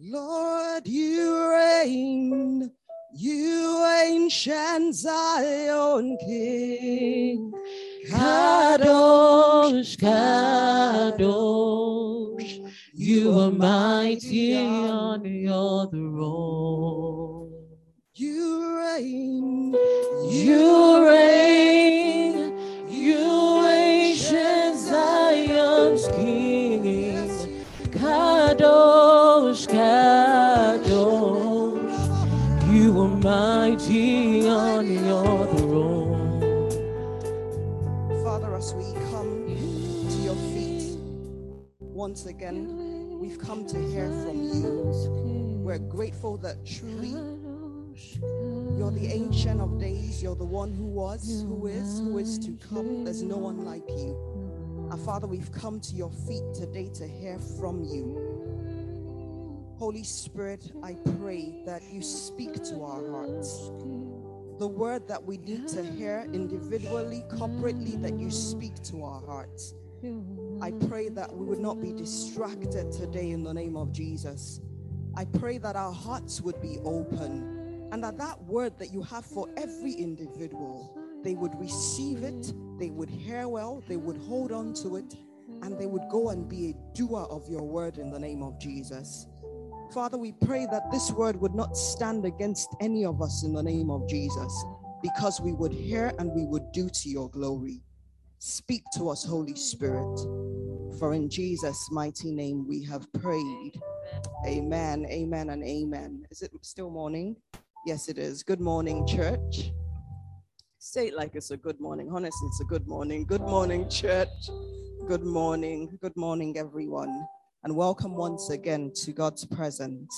Lord, you reign, you ancient Zion King. Kadosh, Kadosh, you are mighty on your throne. You reign, You reign, once again, we've come to hear from you. We're grateful that truly you're the ancient of days, you're the one who was, who is, who is to come. There's no one like you. Our Father, we've come to your feet today to hear from you. Holy Spirit, I pray that you speak to our hearts. The word that we need to hear individually, corporately, that you speak to our hearts. I pray that we would not be distracted today in the name of Jesus. I pray that our hearts would be open and that that word that you have for every individual, they would receive it, they would hear well, they would hold on to it, and they would go and be a doer of your word in the name of Jesus. Father, we pray that this word would not stand against any of us in the name of Jesus, because we would hear and we would do to your glory. Speak to us, Holy Spirit. For in Jesus' mighty name we have prayed. Amen, amen, and amen. Is it still morning? Yes, it is. Good morning, church. Say it like it's a good morning. Honestly, it's a good morning. Good morning, church. Good morning. Good morning, everyone. And welcome once again to God's presence.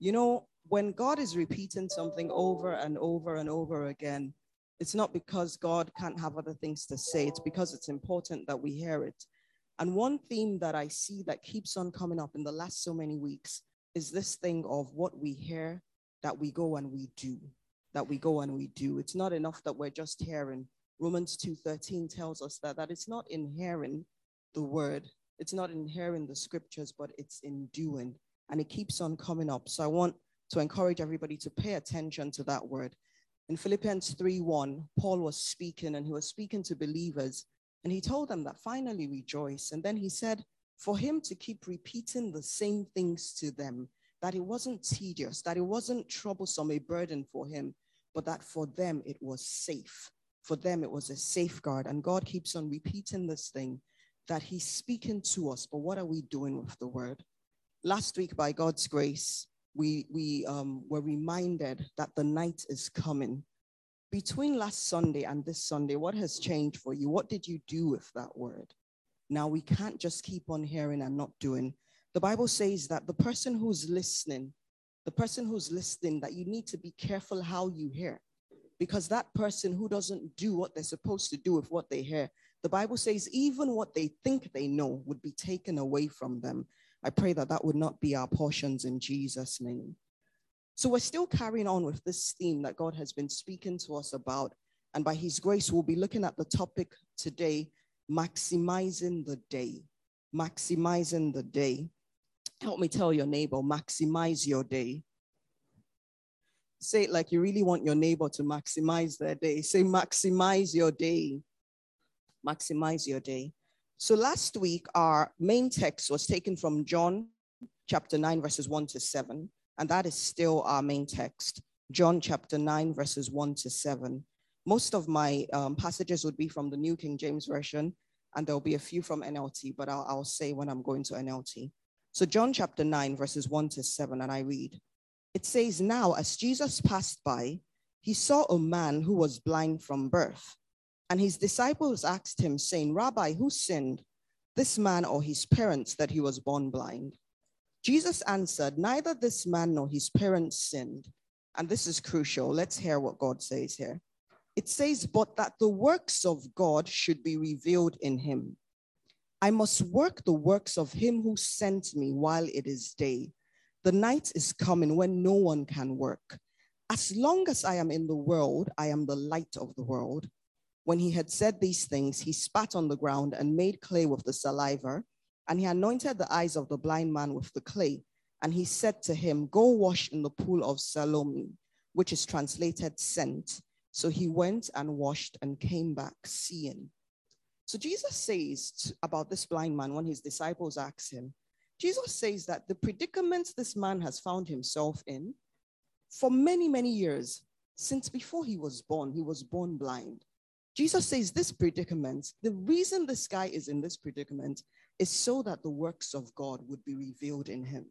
You know, when God is repeating something over and over and over again, it's not because God can't have other things to say, it's because it's important that we hear it. And one theme that I see that keeps on coming up in the last so many weeks is this thing of what we hear that we go and we do, that we go and we do. It's not enough that we're just hearing. Romans 2:13 tells us that that it's not in hearing the word, it's not in hearing the scriptures, but it's in doing. And it keeps on coming up. So I want to encourage everybody to pay attention to that word. In Philippians 3:1, Paul was speaking and he was speaking to believers and he told them that finally rejoice. And then he said, for him to keep repeating the same things to them, that it wasn't tedious, that it wasn't troublesome, a burden for him, but that for them it was safe. For them it was a safeguard. And God keeps on repeating this thing that he's speaking to us, but what are we doing with the word? Last week, by God's grace, we, we um, were reminded that the night is coming between last Sunday and this Sunday, what has changed for you? What did you do with that word? Now, we can't just keep on hearing and not doing. The Bible says that the person who's listening, the person who's listening, that you need to be careful how you hear. Because that person who doesn't do what they're supposed to do with what they hear, the Bible says even what they think they know would be taken away from them. I pray that that would not be our portions in Jesus' name. So we're still carrying on with this theme that God has been speaking to us about. And by his grace, we'll be looking at the topic today maximizing the day. Maximizing the day. Help me tell your neighbor, maximize your day. Say it like you really want your neighbor to maximize their day. Say, maximize your day. Maximize your day. So last week, our main text was taken from John chapter 9, verses 1 to 7. And that is still our main text, John chapter 9, verses 1 to 7. Most of my um, passages would be from the New King James Version, and there'll be a few from NLT, but I'll, I'll say when I'm going to NLT. So, John chapter 9, verses 1 to 7, and I read It says, Now, as Jesus passed by, he saw a man who was blind from birth. And his disciples asked him, saying, Rabbi, who sinned, this man or his parents, that he was born blind? Jesus answered, Neither this man nor his parents sinned. And this is crucial. Let's hear what God says here. It says, But that the works of God should be revealed in him. I must work the works of him who sent me while it is day. The night is coming when no one can work. As long as I am in the world, I am the light of the world. When he had said these things, he spat on the ground and made clay with the saliva and he anointed the eyes of the blind man with the clay. And he said to him, Go wash in the pool of Siloam, which is translated sent. So he went and washed and came back seeing. So Jesus says about this blind man when his disciples ask him, Jesus says that the predicament this man has found himself in for many, many years, since before he was born, he was born blind. Jesus says this predicament, the reason this guy is in this predicament is so that the works of God would be revealed in him.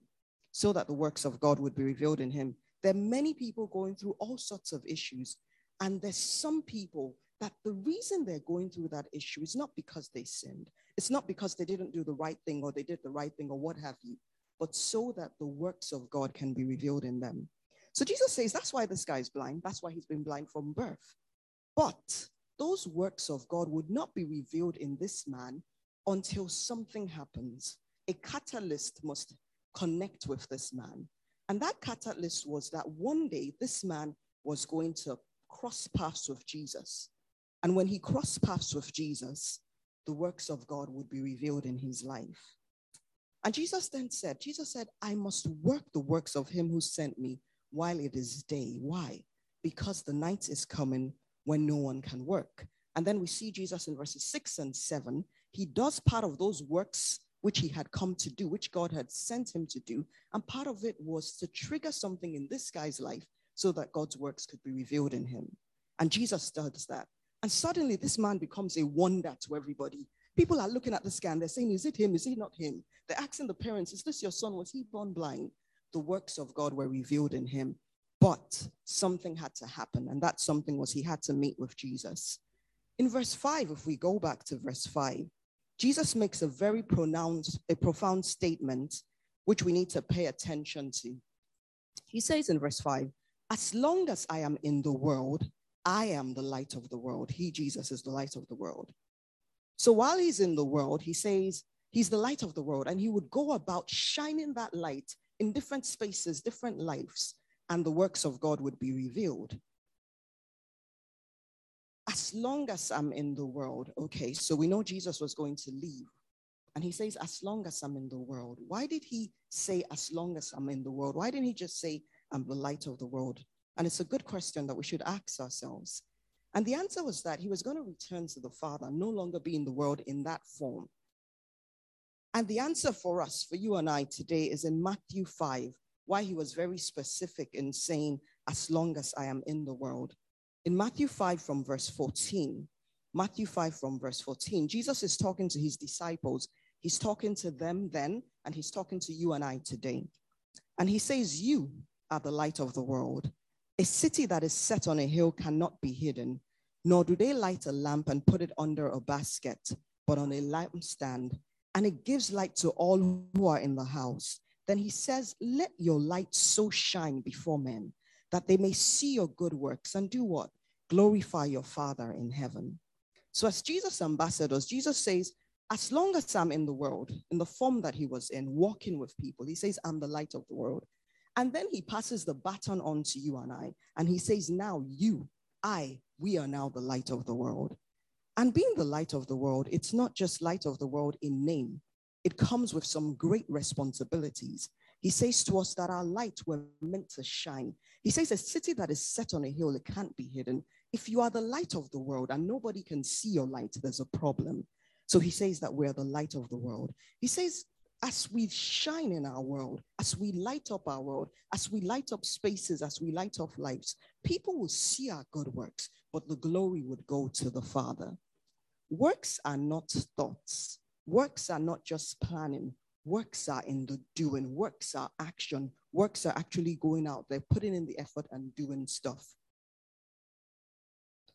So that the works of God would be revealed in him. There are many people going through all sorts of issues, and there's some people that the reason they're going through that issue is not because they sinned, it's not because they didn't do the right thing or they did the right thing or what have you, but so that the works of God can be revealed in them. So Jesus says that's why this guy is blind. That's why he's been blind from birth. But those works of God would not be revealed in this man until something happens. A catalyst must connect with this man. And that catalyst was that one day this man was going to cross paths with Jesus. And when he crossed paths with Jesus, the works of God would be revealed in his life. And Jesus then said, Jesus said, I must work the works of him who sent me while it is day. Why? Because the night is coming when no one can work. And then we see Jesus in verses six and seven. He does part of those works which he had come to do, which God had sent him to do. And part of it was to trigger something in this guy's life so that God's works could be revealed in him. And Jesus does that. And suddenly, this man becomes a wonder to everybody. People are looking at the scan, they're saying, Is it him? Is it not him? They're asking the parents, Is this your son? Was he born blind? The works of God were revealed in him. But something had to happen, and that something was he had to meet with Jesus. In verse 5, if we go back to verse 5, Jesus makes a very pronounced, a profound statement which we need to pay attention to. He says in verse 5, As long as I am in the world, I am the light of the world. He, Jesus, is the light of the world. So while he's in the world, he says he's the light of the world, and he would go about shining that light in different spaces, different lives, and the works of God would be revealed. As long as I'm in the world, okay, so we know Jesus was going to leave. And he says, as long as I'm in the world. Why did he say, as long as I'm in the world? Why didn't he just say, I'm the light of the world? And it's a good question that we should ask ourselves. And the answer was that he was going to return to the Father, no longer be in the world in that form. And the answer for us, for you and I today, is in Matthew 5, why he was very specific in saying, as long as I am in the world. In Matthew 5, from verse 14, Matthew 5, from verse 14, Jesus is talking to his disciples. He's talking to them then, and he's talking to you and I today. And he says, You are the light of the world. A city that is set on a hill cannot be hidden, nor do they light a lamp and put it under a basket, but on a lampstand, and it gives light to all who are in the house. Then he says, Let your light so shine before men that they may see your good works and do what? Glorify your Father in heaven. So, as Jesus' ambassadors, Jesus says, As long as I'm in the world, in the form that he was in, walking with people, he says, I'm the light of the world. And then he passes the baton on to you and I. And he says, Now you, I, we are now the light of the world. And being the light of the world, it's not just light of the world in name, it comes with some great responsibilities. He says to us that our light were meant to shine. He says, A city that is set on a hill, it can't be hidden. If you are the light of the world and nobody can see your light, there's a problem. So he says that we're the light of the world. He says as we shine in our world, as we light up our world, as we light up spaces, as we light up lives, people will see our good works, but the glory would go to the Father. Works are not thoughts, works are not just planning, works are in the doing, works are action, works are actually going out They're putting in the effort and doing stuff.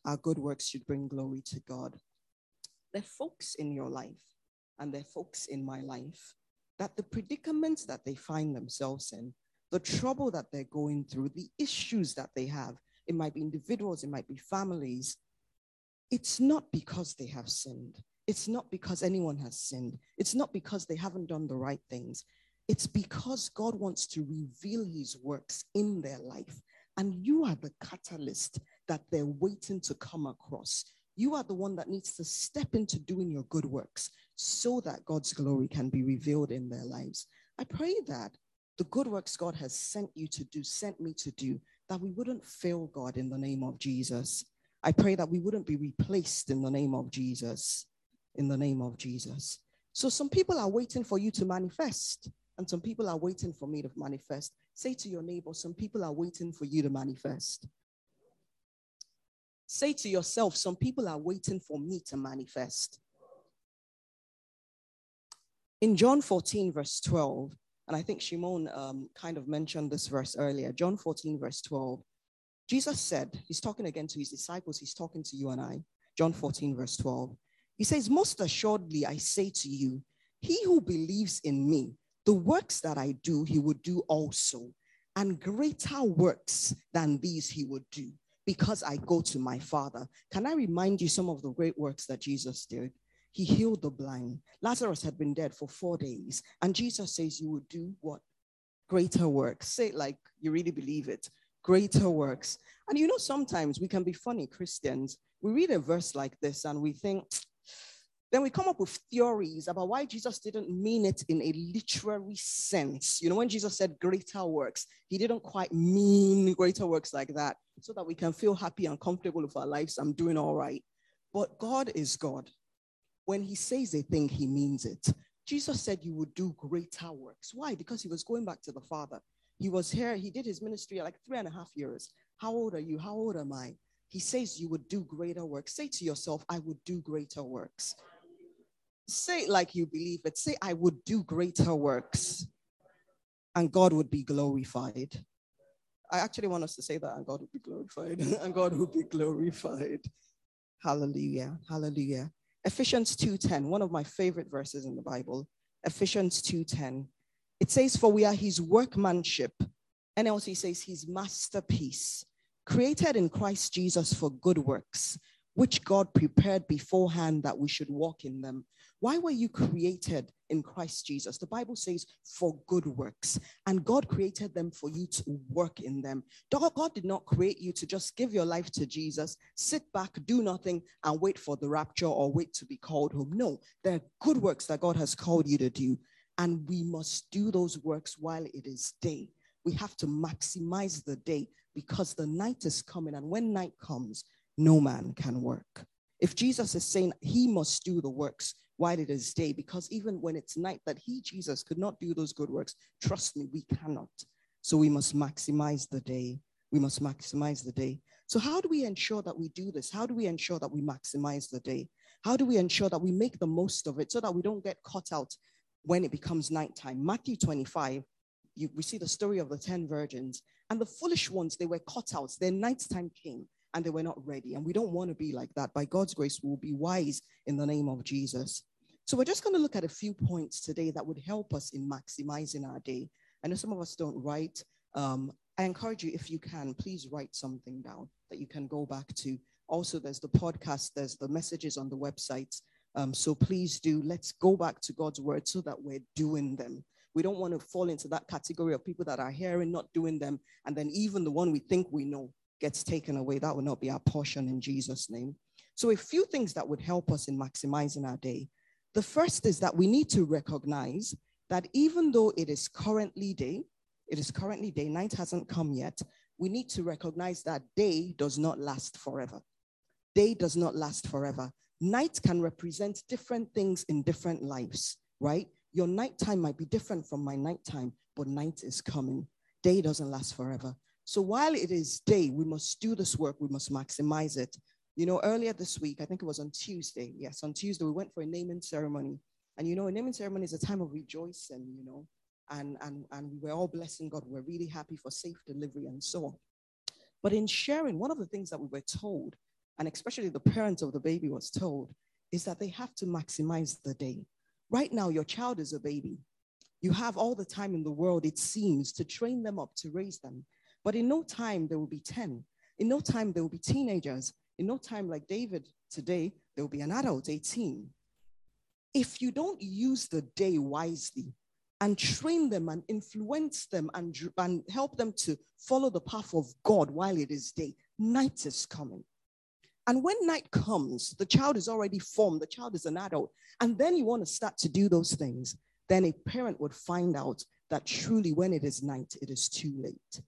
Our good works should bring glory to God. There are folks in your life, and there are folks in my life that the predicaments that they find themselves in, the trouble that they're going through, the issues that they have, it might be individuals, it might be families, it's not because they have sinned. It's not because anyone has sinned. It's not because they haven't done the right things. It's because God wants to reveal his works in their life. And you are the catalyst that they're waiting to come across. You are the one that needs to step into doing your good works so that God's glory can be revealed in their lives. I pray that the good works God has sent you to do, sent me to do, that we wouldn't fail God in the name of Jesus. I pray that we wouldn't be replaced in the name of Jesus. In the name of Jesus. So some people are waiting for you to manifest, and some people are waiting for me to manifest. Say to your neighbor, some people are waiting for you to manifest. Say to yourself, some people are waiting for me to manifest. In John 14, verse 12, and I think Shimon um, kind of mentioned this verse earlier, John 14, verse 12, Jesus said, He's talking again to his disciples, He's talking to you and I. John 14, verse 12. He says, Most assuredly, I say to you, he who believes in me, the works that I do, he would do also, and greater works than these he would do, because I go to my Father. Can I remind you some of the great works that Jesus did? He healed the blind. Lazarus had been dead for four days, and Jesus says, You would do what? Greater works. Say it like you really believe it. Greater works. And you know, sometimes we can be funny Christians. We read a verse like this and we think, then we come up with theories about why Jesus didn't mean it in a literary sense. You know, when Jesus said greater works, he didn't quite mean greater works like that, so that we can feel happy and comfortable with our lives. I'm doing all right. But God is God. When he says a thing, he means it. Jesus said you would do greater works. Why? Because he was going back to the Father. He was here, he did his ministry like three and a half years. How old are you? How old am I? He says you would do greater works. Say to yourself, I would do greater works. Say it like you believe it. Say, I would do greater works and God would be glorified. I actually want us to say that and God would be glorified and God would be glorified. Hallelujah. Hallelujah. Ephesians 2:10, one of my favorite verses in the Bible. Ephesians 2:10. It says, For we are his workmanship. He says, his masterpiece, created in Christ Jesus for good works, which God prepared beforehand that we should walk in them. Why were you created in Christ Jesus? The Bible says for good works, and God created them for you to work in them. God did not create you to just give your life to Jesus, sit back, do nothing, and wait for the rapture or wait to be called home. No, there are good works that God has called you to do, and we must do those works while it is day. We have to maximize the day because the night is coming, and when night comes, no man can work. If Jesus is saying he must do the works while it is day, because even when it's night, that he, Jesus, could not do those good works, trust me, we cannot. So we must maximize the day. We must maximize the day. So, how do we ensure that we do this? How do we ensure that we maximize the day? How do we ensure that we make the most of it so that we don't get caught out when it becomes nighttime? Matthew 25, you, we see the story of the 10 virgins, and the foolish ones, they were caught out. Their nighttime came and they were not ready. And we don't want to be like that. By God's grace, we'll be wise in the name of Jesus. So we're just going to look at a few points today that would help us in maximizing our day. I know some of us don't write. Um, I encourage you, if you can, please write something down that you can go back to. Also, there's the podcast, there's the messages on the website. Um, so please do, let's go back to God's word so that we're doing them. We don't want to fall into that category of people that are hearing, not doing them, and then even the one we think we know gets taken away. That will not be our portion in Jesus' name. So, a few things that would help us in maximizing our day. The first is that we need to recognize that even though it is currently day, it is currently day, night hasn't come yet, we need to recognize that day does not last forever. Day does not last forever. Night can represent different things in different lives, right? Your nighttime might be different from my nighttime, but night is coming. Day doesn't last forever. So while it is day, we must do this work, we must maximize it. You know, earlier this week, I think it was on Tuesday. Yes, on Tuesday, we went for a naming ceremony. And you know, a naming ceremony is a time of rejoicing, you know, and, and, and we were all blessing God. We're really happy for safe delivery and so on. But in sharing, one of the things that we were told, and especially the parent of the baby was told, is that they have to maximize the day. Right now, your child is a baby. You have all the time in the world, it seems, to train them up, to raise them. But in no time, there will be 10. In no time, there will be teenagers. In no time, like David today, there will be an adult, 18. If you don't use the day wisely and train them and influence them and, and help them to follow the path of God while it is day, night is coming. And when night comes, the child is already formed, the child is an adult, and then you want to start to do those things, then a parent would find out that truly when it is night, it is too late.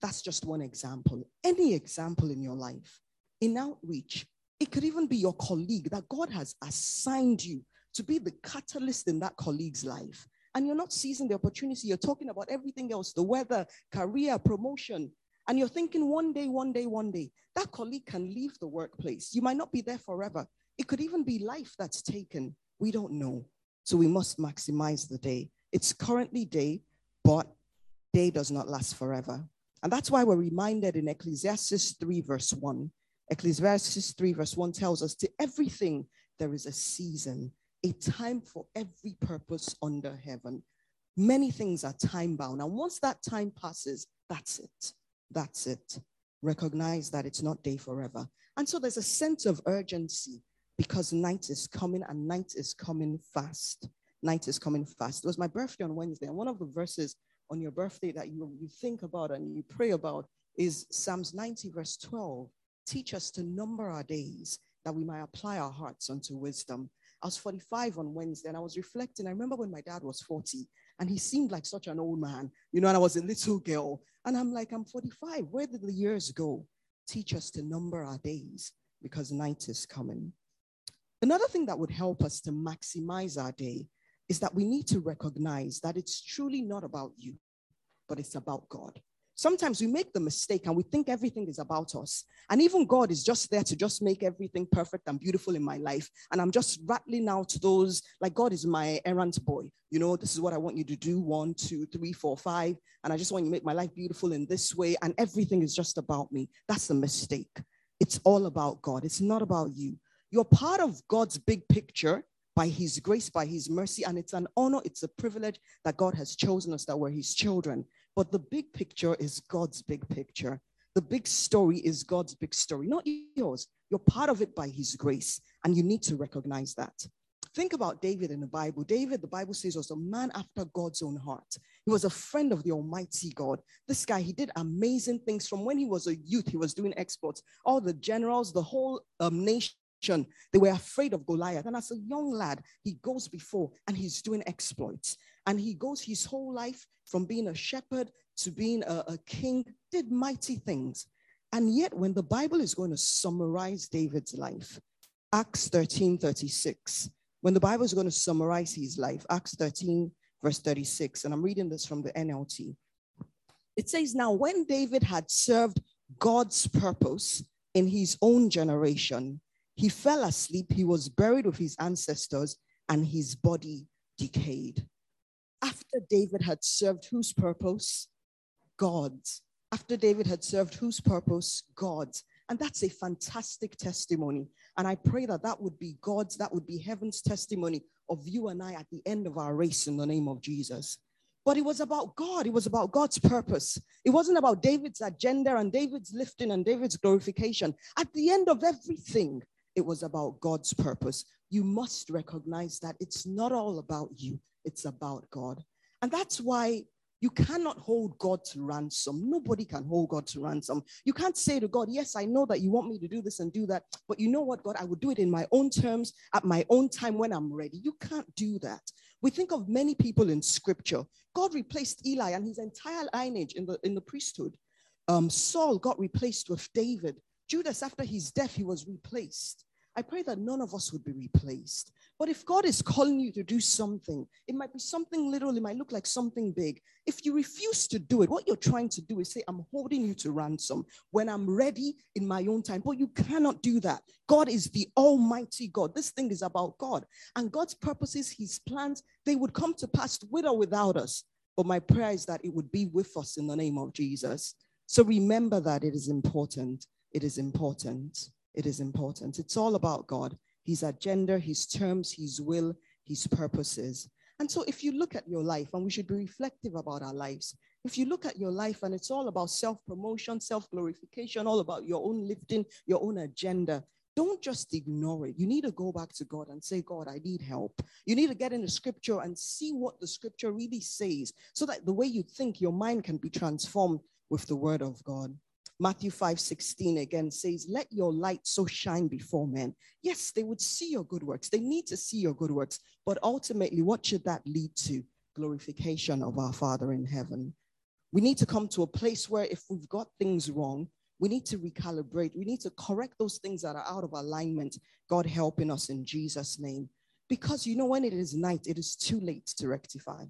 That's just one example. Any example in your life, in outreach, it could even be your colleague that God has assigned you to be the catalyst in that colleague's life. And you're not seizing the opportunity. You're talking about everything else the weather, career, promotion. And you're thinking one day, one day, one day, that colleague can leave the workplace. You might not be there forever. It could even be life that's taken. We don't know. So we must maximize the day. It's currently day, but day does not last forever. And that's why we're reminded in Ecclesiastes 3, verse 1. Ecclesiastes 3, verse 1 tells us to everything there is a season, a time for every purpose under heaven. Many things are time bound. And once that time passes, that's it. That's it. Recognize that it's not day forever. And so there's a sense of urgency because night is coming and night is coming fast. Night is coming fast. It was my birthday on Wednesday, and one of the verses on your birthday that you, you think about and you pray about is Psalms 90, verse 12. Teach us to number our days that we might apply our hearts unto wisdom. I was 45 on Wednesday and I was reflecting. I remember when my dad was 40 and he seemed like such an old man, you know, and I was a little girl. And I'm like, I'm 45. Where did the years go? Teach us to number our days because night is coming. Another thing that would help us to maximize our day is that we need to recognize that it's truly not about you, but it's about God. Sometimes we make the mistake and we think everything is about us. And even God is just there to just make everything perfect and beautiful in my life. And I'm just rattling out those, like God is my errand boy. You know, this is what I want you to do one, two, three, four, five. And I just want you to make my life beautiful in this way. And everything is just about me. That's a mistake. It's all about God, it's not about you. You're part of God's big picture by his grace, by his mercy. And it's an honor, it's a privilege that God has chosen us that we're his children. But the big picture is God's big picture. The big story is God's big story, not yours. You're part of it by his grace, and you need to recognize that. Think about David in the Bible. David, the Bible says, was a man after God's own heart. He was a friend of the Almighty God. This guy, he did amazing things from when he was a youth. He was doing exploits. All the generals, the whole um, nation they were afraid of Goliath. And as a young lad, he goes before and he's doing exploits. And he goes his whole life from being a shepherd to being a, a king, did mighty things. And yet, when the Bible is going to summarize David's life, Acts 13 36, when the Bible is going to summarize his life, Acts 13, verse 36, and I'm reading this from the NLT. It says, Now, when David had served God's purpose in his own generation, he fell asleep, he was buried with his ancestors, and his body decayed. After David had served whose purpose? God's. After David had served whose purpose? God's. And that's a fantastic testimony. And I pray that that would be God's, that would be heaven's testimony of you and I at the end of our race in the name of Jesus. But it was about God. It was about God's purpose. It wasn't about David's agenda and David's lifting and David's glorification. At the end of everything, it was about God's purpose. You must recognize that it's not all about you, it's about God. And that's why you cannot hold God to ransom. Nobody can hold God to ransom. You can't say to God, Yes, I know that you want me to do this and do that, but you know what, God, I would do it in my own terms, at my own time when I'm ready. You can't do that. We think of many people in scripture. God replaced Eli and his entire lineage in the, in the priesthood. Um, Saul got replaced with David. Judas, after his death, he was replaced. I pray that none of us would be replaced. But if God is calling you to do something, it might be something little, it might look like something big. If you refuse to do it, what you're trying to do is say, I'm holding you to ransom when I'm ready in my own time. But you cannot do that. God is the Almighty God. This thing is about God. And God's purposes, His plans, they would come to pass with or without us. But my prayer is that it would be with us in the name of Jesus. So remember that it is important it is important. It is important. It's all about God, His agenda, His terms, His will, His purposes. And so, if you look at your life, and we should be reflective about our lives, if you look at your life and it's all about self promotion, self glorification, all about your own lifting, your own agenda, don't just ignore it. You need to go back to God and say, God, I need help. You need to get in the scripture and see what the scripture really says so that the way you think, your mind can be transformed with the word of God. Matthew 5 16 again says, Let your light so shine before men. Yes, they would see your good works. They need to see your good works. But ultimately, what should that lead to? glorification of our Father in heaven. We need to come to a place where if we've got things wrong, we need to recalibrate. We need to correct those things that are out of alignment. God helping us in Jesus' name. Because you know, when it is night, it is too late to rectify.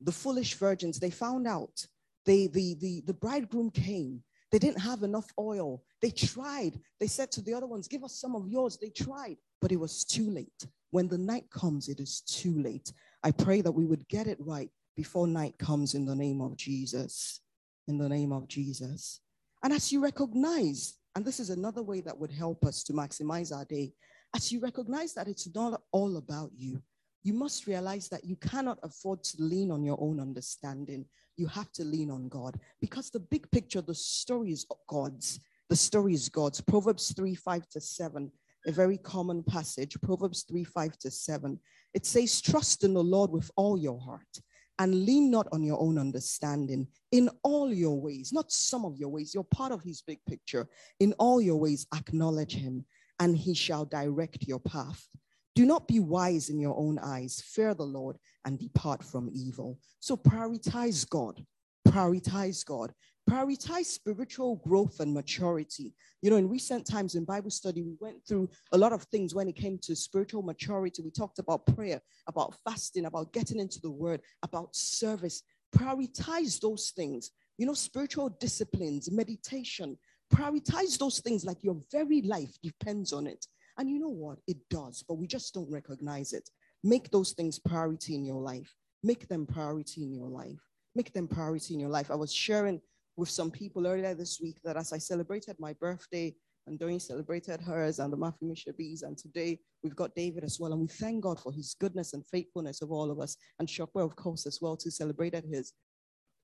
The foolish virgins, they found out. They, the, the, the bridegroom came. They didn't have enough oil. They tried. They said to the other ones, Give us some of yours. They tried, but it was too late. When the night comes, it is too late. I pray that we would get it right before night comes in the name of Jesus. In the name of Jesus. And as you recognize, and this is another way that would help us to maximize our day, as you recognize that it's not all about you, you must realize that you cannot afford to lean on your own understanding. You have to lean on God because the big picture, the story is God's. The story is God's. Proverbs 3 5 to 7, a very common passage. Proverbs 3 5 to 7. It says, Trust in the Lord with all your heart and lean not on your own understanding in all your ways, not some of your ways. You're part of his big picture. In all your ways, acknowledge him, and he shall direct your path. Do not be wise in your own eyes. Fear the Lord and depart from evil. So prioritize God. Prioritize God. Prioritize spiritual growth and maturity. You know, in recent times in Bible study, we went through a lot of things when it came to spiritual maturity. We talked about prayer, about fasting, about getting into the word, about service. Prioritize those things. You know, spiritual disciplines, meditation. Prioritize those things like your very life depends on it. And you know what? It does, but we just don't recognize it. Make those things priority in your life. Make them priority in your life. Make them priority in your life. I was sharing with some people earlier this week that as I celebrated my birthday, and Doreen celebrated hers and the Matthew Mishabis, and today we've got David as well. And we thank God for his goodness and faithfulness of all of us, and Shopwell, of course, as well, to celebrated his.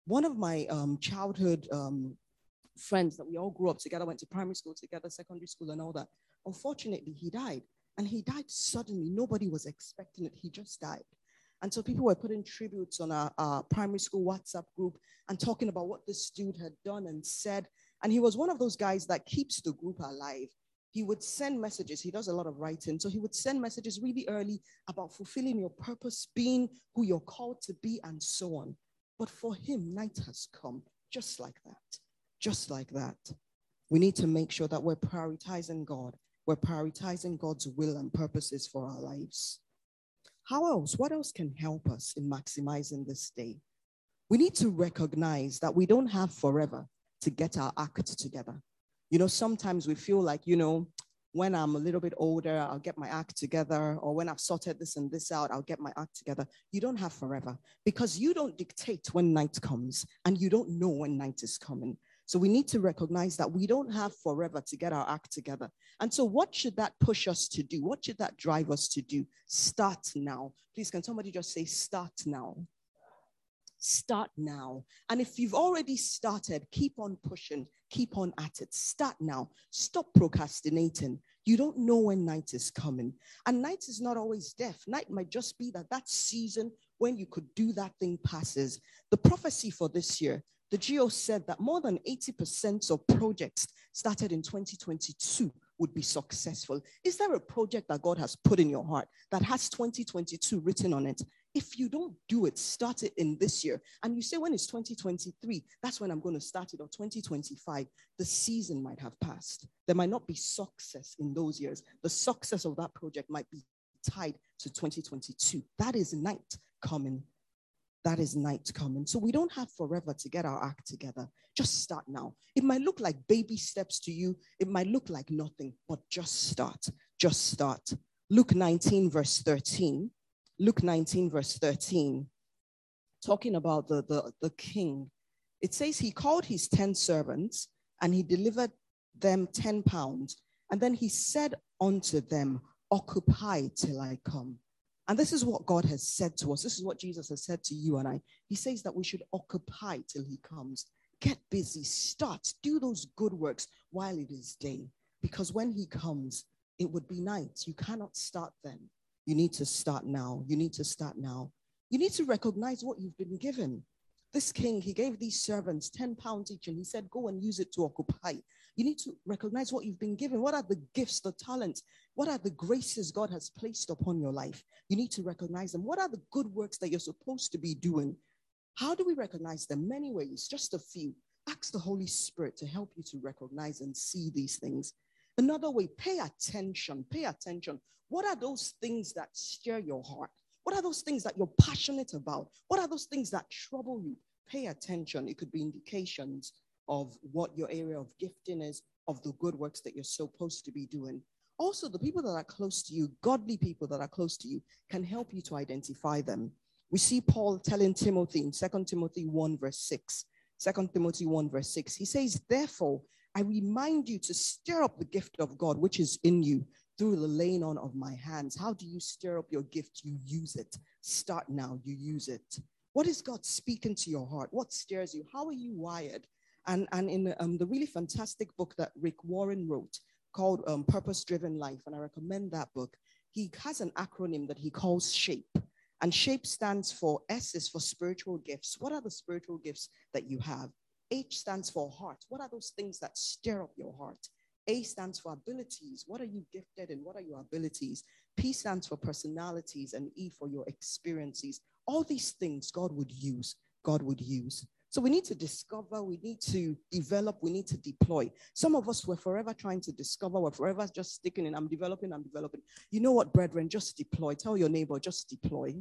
One of my um, childhood um, friends that we all grew up together, went to primary school together, secondary school, and all that. Unfortunately, he died. And he died suddenly. Nobody was expecting it. He just died. And so people were putting tributes on our, our, primary school WhatsApp group and talking about what this dude had done and said. And he was one of those guys that keeps the group alive. He would send messages. He does a lot of writing. So he would send messages really early about fulfilling your purpose, being who you're called to be, and so on. But for him, night has come just like that. Just like that. We need to make sure that we're prioritizing God. We're prioritizing God's will and purposes for our lives. How else? What else can help us in maximizing this day? We need to recognize that we don't have forever to get our act together. You know, sometimes we feel like, you know, when I'm a little bit older, I'll get my act together, or when I've sorted this and this out, I'll get my act together. You don't have forever because you don't dictate when night comes and you don't know when night is coming. So we need to recognize that we don't have forever to get our act together. And so, what should that push us to do? What should that drive us to do? Start now. Please, can somebody just say, start now? Start now. And if you've already started, keep on pushing, keep on at it. Start now. Stop procrastinating. You don't know when night is coming. And night is not always death. Night might just be that that season when you could do that thing passes. The prophecy for this year the GO said that more than 80% of projects started in 2022 would be successful. Is there a project that God has put in your heart that has 2022 written on it? If you don't do it, start it in this year. And you say, when it's 2023, that's when I'm going to start it, or 2025, the season might have passed. There might not be success in those years. The success of that project might be tied to 2022. That is night coming that is night coming. So we don't have forever to get our act together. Just start now. It might look like baby steps to you, it might look like nothing, but just start. Just start. Luke 19, verse 13. Luke 19, verse 13, talking about the, the, the king. It says he called his 10 servants and he delivered them 10 pounds. And then he said unto them, Occupy till I come. And this is what God has said to us. This is what Jesus has said to you and I. He says that we should occupy till he comes. Get busy, start, do those good works while it is day. Because when he comes, it would be night. You cannot start then. You need to start now. You need to start now. You need to recognize what you've been given. This king, he gave these servants 10 pounds each and he said, Go and use it to occupy. You need to recognize what you've been given. What are the gifts, the talents? What are the graces God has placed upon your life? You need to recognize them. What are the good works that you're supposed to be doing? How do we recognize them? Many ways, just a few. Ask the Holy Spirit to help you to recognize and see these things. Another way, pay attention. Pay attention. What are those things that stir your heart? What are those things that you're passionate about? What are those things that trouble you? Pay attention. It could be indications of what your area of gifting is, of the good works that you're supposed to be doing. Also, the people that are close to you, godly people that are close to you, can help you to identify them. We see Paul telling Timothy in 2 Timothy 1, verse 6. 2 Timothy 1, verse 6. He says, Therefore, I remind you to stir up the gift of God which is in you through the laying on of my hands. How do you stir up your gift? You use it. Start now, you use it. What is God speaking to your heart? What stirs you? How are you wired? And, and in um, the really fantastic book that Rick Warren wrote called um, Purpose Driven Life, and I recommend that book, he has an acronym that he calls SHAPE. And SHAPE stands for S is for spiritual gifts. What are the spiritual gifts that you have? H stands for heart. What are those things that stir up your heart? A stands for abilities. What are you gifted in? What are your abilities? P stands for personalities, and E for your experiences. All these things God would use. God would use. So we need to discover, we need to develop, we need to deploy. Some of us were forever trying to discover, we're forever just sticking in, I'm developing, I'm developing. You know what, brethren? Just deploy. Tell your neighbor, just deploy.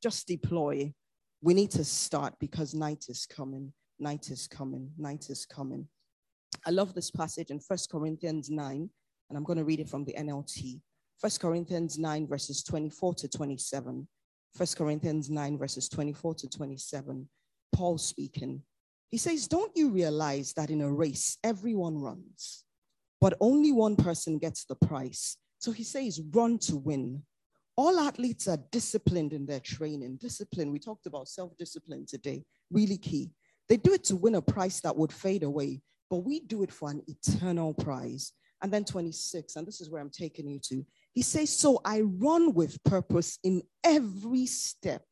Just deploy. We need to start because night is coming. Night is coming. Night is coming. I love this passage in First Corinthians 9, and I'm going to read it from the NLT. First Corinthians 9, verses 24 to 27. First Corinthians 9, verses 24 to 27. Paul speaking. He says, Don't you realize that in a race, everyone runs, but only one person gets the prize? So he says, Run to win. All athletes are disciplined in their training. Discipline, we talked about self discipline today, really key. They do it to win a prize that would fade away, but we do it for an eternal prize. And then 26, and this is where I'm taking you to. He says, So I run with purpose in every step.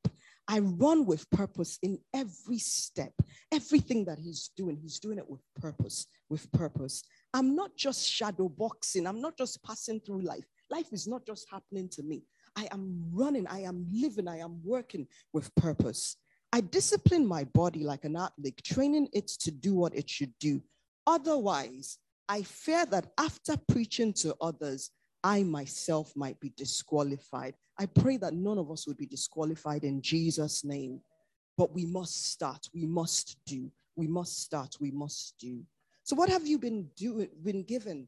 I run with purpose in every step. Everything that he's doing, he's doing it with purpose, with purpose. I'm not just shadow boxing, I'm not just passing through life. Life is not just happening to me. I am running, I am living, I am working with purpose. I discipline my body like an athlete, training it to do what it should do. Otherwise, I fear that after preaching to others, I myself might be disqualified. I pray that none of us would be disqualified in Jesus' name. But we must start. We must do. We must start. We must do. So, what have you been doing? Been given?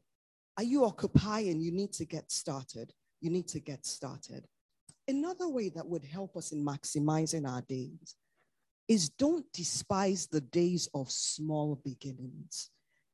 Are you occupying? You need to get started. You need to get started. Another way that would help us in maximizing our days is don't despise the days of small beginnings.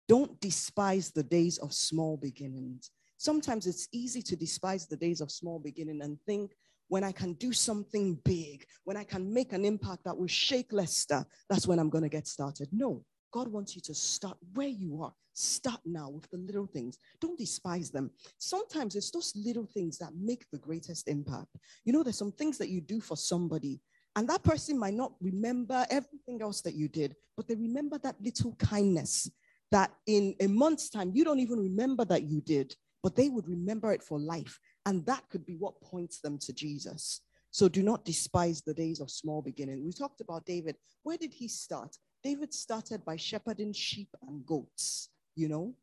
Don't despise the days of small beginnings. Sometimes it's easy to despise the days of small beginning and think when I can do something big, when I can make an impact that will shake Leicester, that's when I'm going to get started. No, God wants you to start where you are. Start now with the little things. Don't despise them. Sometimes it's those little things that make the greatest impact. You know, there's some things that you do for somebody, and that person might not remember everything else that you did, but they remember that little kindness that in a month's time, you don't even remember that you did, but they would remember it for life. And that could be what points them to Jesus. So do not despise the days of small beginning. We talked about David. Where did he start? David started by shepherding sheep and goats, you know,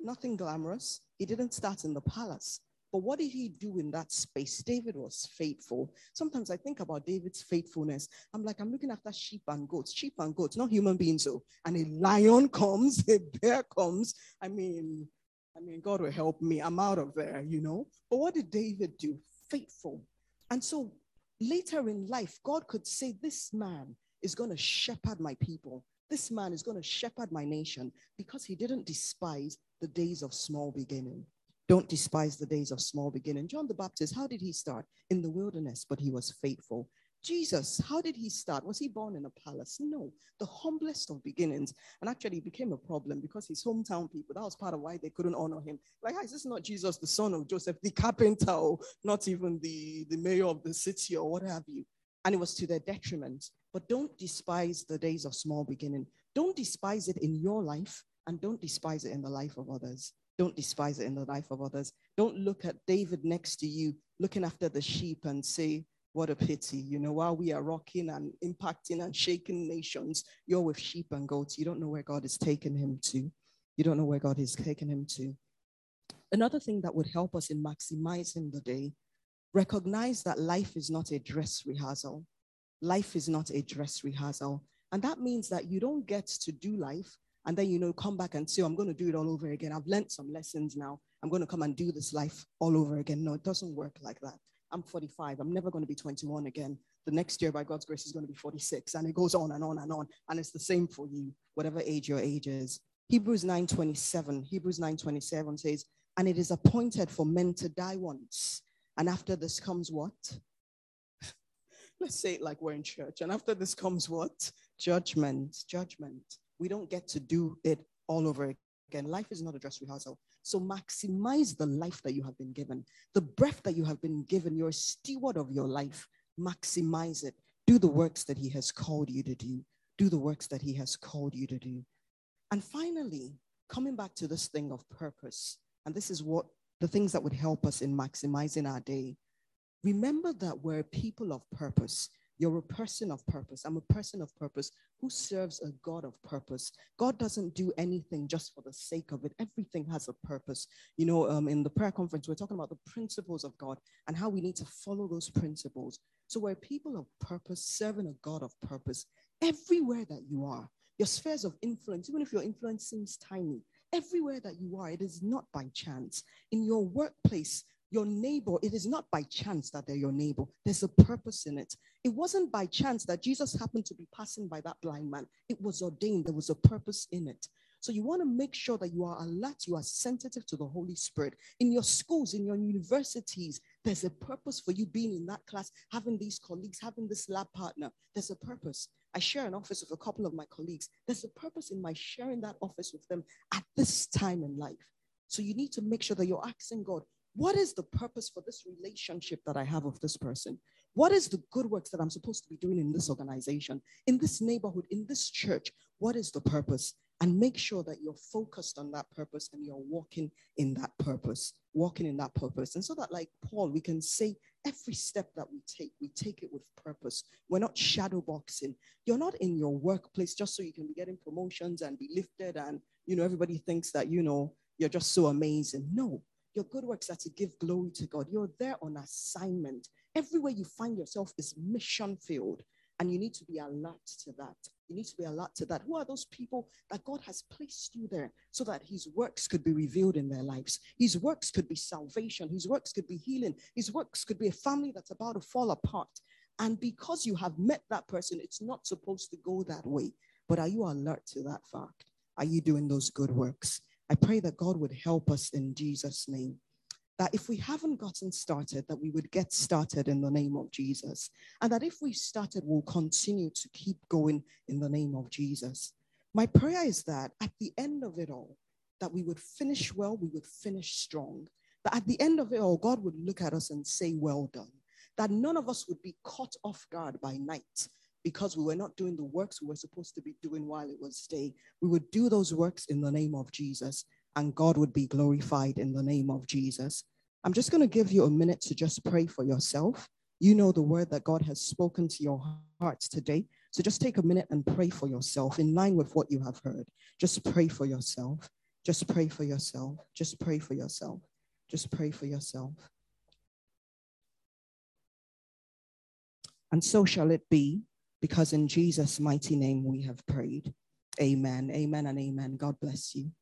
nothing glamorous. He didn't start in the palace. But what did he do in that space? David was faithful. Sometimes I think about David's faithfulness. I'm like, I'm looking after sheep and goats, sheep and goats, not human beings. So, and a lion comes, a bear comes. I mean, I mean, God will help me. I'm out of there, you know. But what did David do? Faithful. And so later in life, God could say, This man is going to shepherd my people. This man is going to shepherd my nation because he didn't despise the days of small beginning. Don't despise the days of small beginning. John the Baptist, how did he start? In the wilderness, but he was faithful. Jesus, how did he start? Was he born in a palace? No, the humblest of beginnings. And actually, it became a problem because his hometown people, that was part of why they couldn't honor him. Like, ah, is this not Jesus, the son of Joseph, the carpenter, not even the, the mayor of the city, or what have you? And it was to their detriment. But don't despise the days of small beginning. Don't despise it in your life and don't despise it in the life of others. Don't despise it in the life of others. Don't look at David next to you, looking after the sheep, and say, What a pity. You know, while we are rocking and impacting and shaking nations, you're with sheep and goats. You don't know where God is taking him to. You don't know where God is taking him to. Another thing that would help us in maximizing the day recognize that life is not a dress rehearsal. Life is not a dress rehearsal. And that means that you don't get to do life and then, you know, come back and say, oh, I'm going to do it all over again. I've learned some lessons now. I'm going to come and do this life all over again. No, it doesn't work like that. I'm 45. I'm never going to be 21 again. The next year, by God's grace, is going to be 46. And it goes on and on and on. And it's the same for you, whatever age your age is. Hebrews 9:27. Hebrews 9:27 says, and it is appointed for men to die once. And after this comes what? Let's say it like we're in church. And after this comes what? Judgment. Judgment. We don't get to do it all over again. Life is not a dress rehearsal. So maximize the life that you have been given. The breath that you have been given. You're a steward of your life. Maximize it. Do the works that He has called you to do. Do the works that He has called you to do. And finally, coming back to this thing of purpose, and this is what the things that would help us in maximizing our day. Remember that we're people of purpose. You're a person of purpose. I'm a person of purpose who serves a God of purpose. God doesn't do anything just for the sake of it. Everything has a purpose. You know, um, in the prayer conference, we're talking about the principles of God and how we need to follow those principles. So we're people of purpose, serving a God of purpose everywhere that you are. Your spheres of influence, even if your influence seems tiny, everywhere that you are, it is not by chance. In your workplace, your neighbor, it is not by chance that they're your neighbor. There's a purpose in it. It wasn't by chance that Jesus happened to be passing by that blind man. It was ordained, there was a purpose in it. So you want to make sure that you are alert, you are sensitive to the Holy Spirit. In your schools, in your universities, there's a purpose for you being in that class, having these colleagues, having this lab partner. There's a purpose. I share an office with a couple of my colleagues. There's a purpose in my sharing that office with them at this time in life. So you need to make sure that you're asking God, what is the purpose for this relationship that I have with this person? What is the good works that I'm supposed to be doing in this organization, in this neighborhood, in this church? What is the purpose? and make sure that you're focused on that purpose and you're walking in that purpose, walking in that purpose. And so that, like Paul, we can say every step that we take, we take it with purpose. We're not shadow boxing. You're not in your workplace just so you can be getting promotions and be lifted and, you know, everybody thinks that, you know, you're just so amazing. No, your good works are to give glory to God. You're there on assignment. Everywhere you find yourself is mission filled. And you need to be alert to that. You need to be alert to that. Who are those people that God has placed you there so that his works could be revealed in their lives? His works could be salvation. His works could be healing. His works could be a family that's about to fall apart. And because you have met that person, it's not supposed to go that way. But are you alert to that fact? Are you doing those good works? I pray that God would help us in Jesus' name that if we haven't gotten started, that we would get started in the name of Jesus. And that if we started, we'll continue to keep going in the name of Jesus. My prayer is that at the end of it all, that we would finish well, we would finish strong. That at the end of it all, God would look at us and say, Well done. That none of us would be caught off guard by night because we were not doing the works we were supposed to be doing while it was day. We would do those works in the name of Jesus, and God would be glorified in the name of Jesus. I'm just going to give you a minute to just pray for yourself. You know the word that God has spoken to your hearts today. So just take a minute and pray for yourself in line with what you have heard. Just pray for yourself. Just pray for yourself. Just pray for yourself. Just pray for yourself. And so shall it be, because in Jesus' mighty name we have prayed. Amen. Amen and amen. God bless you.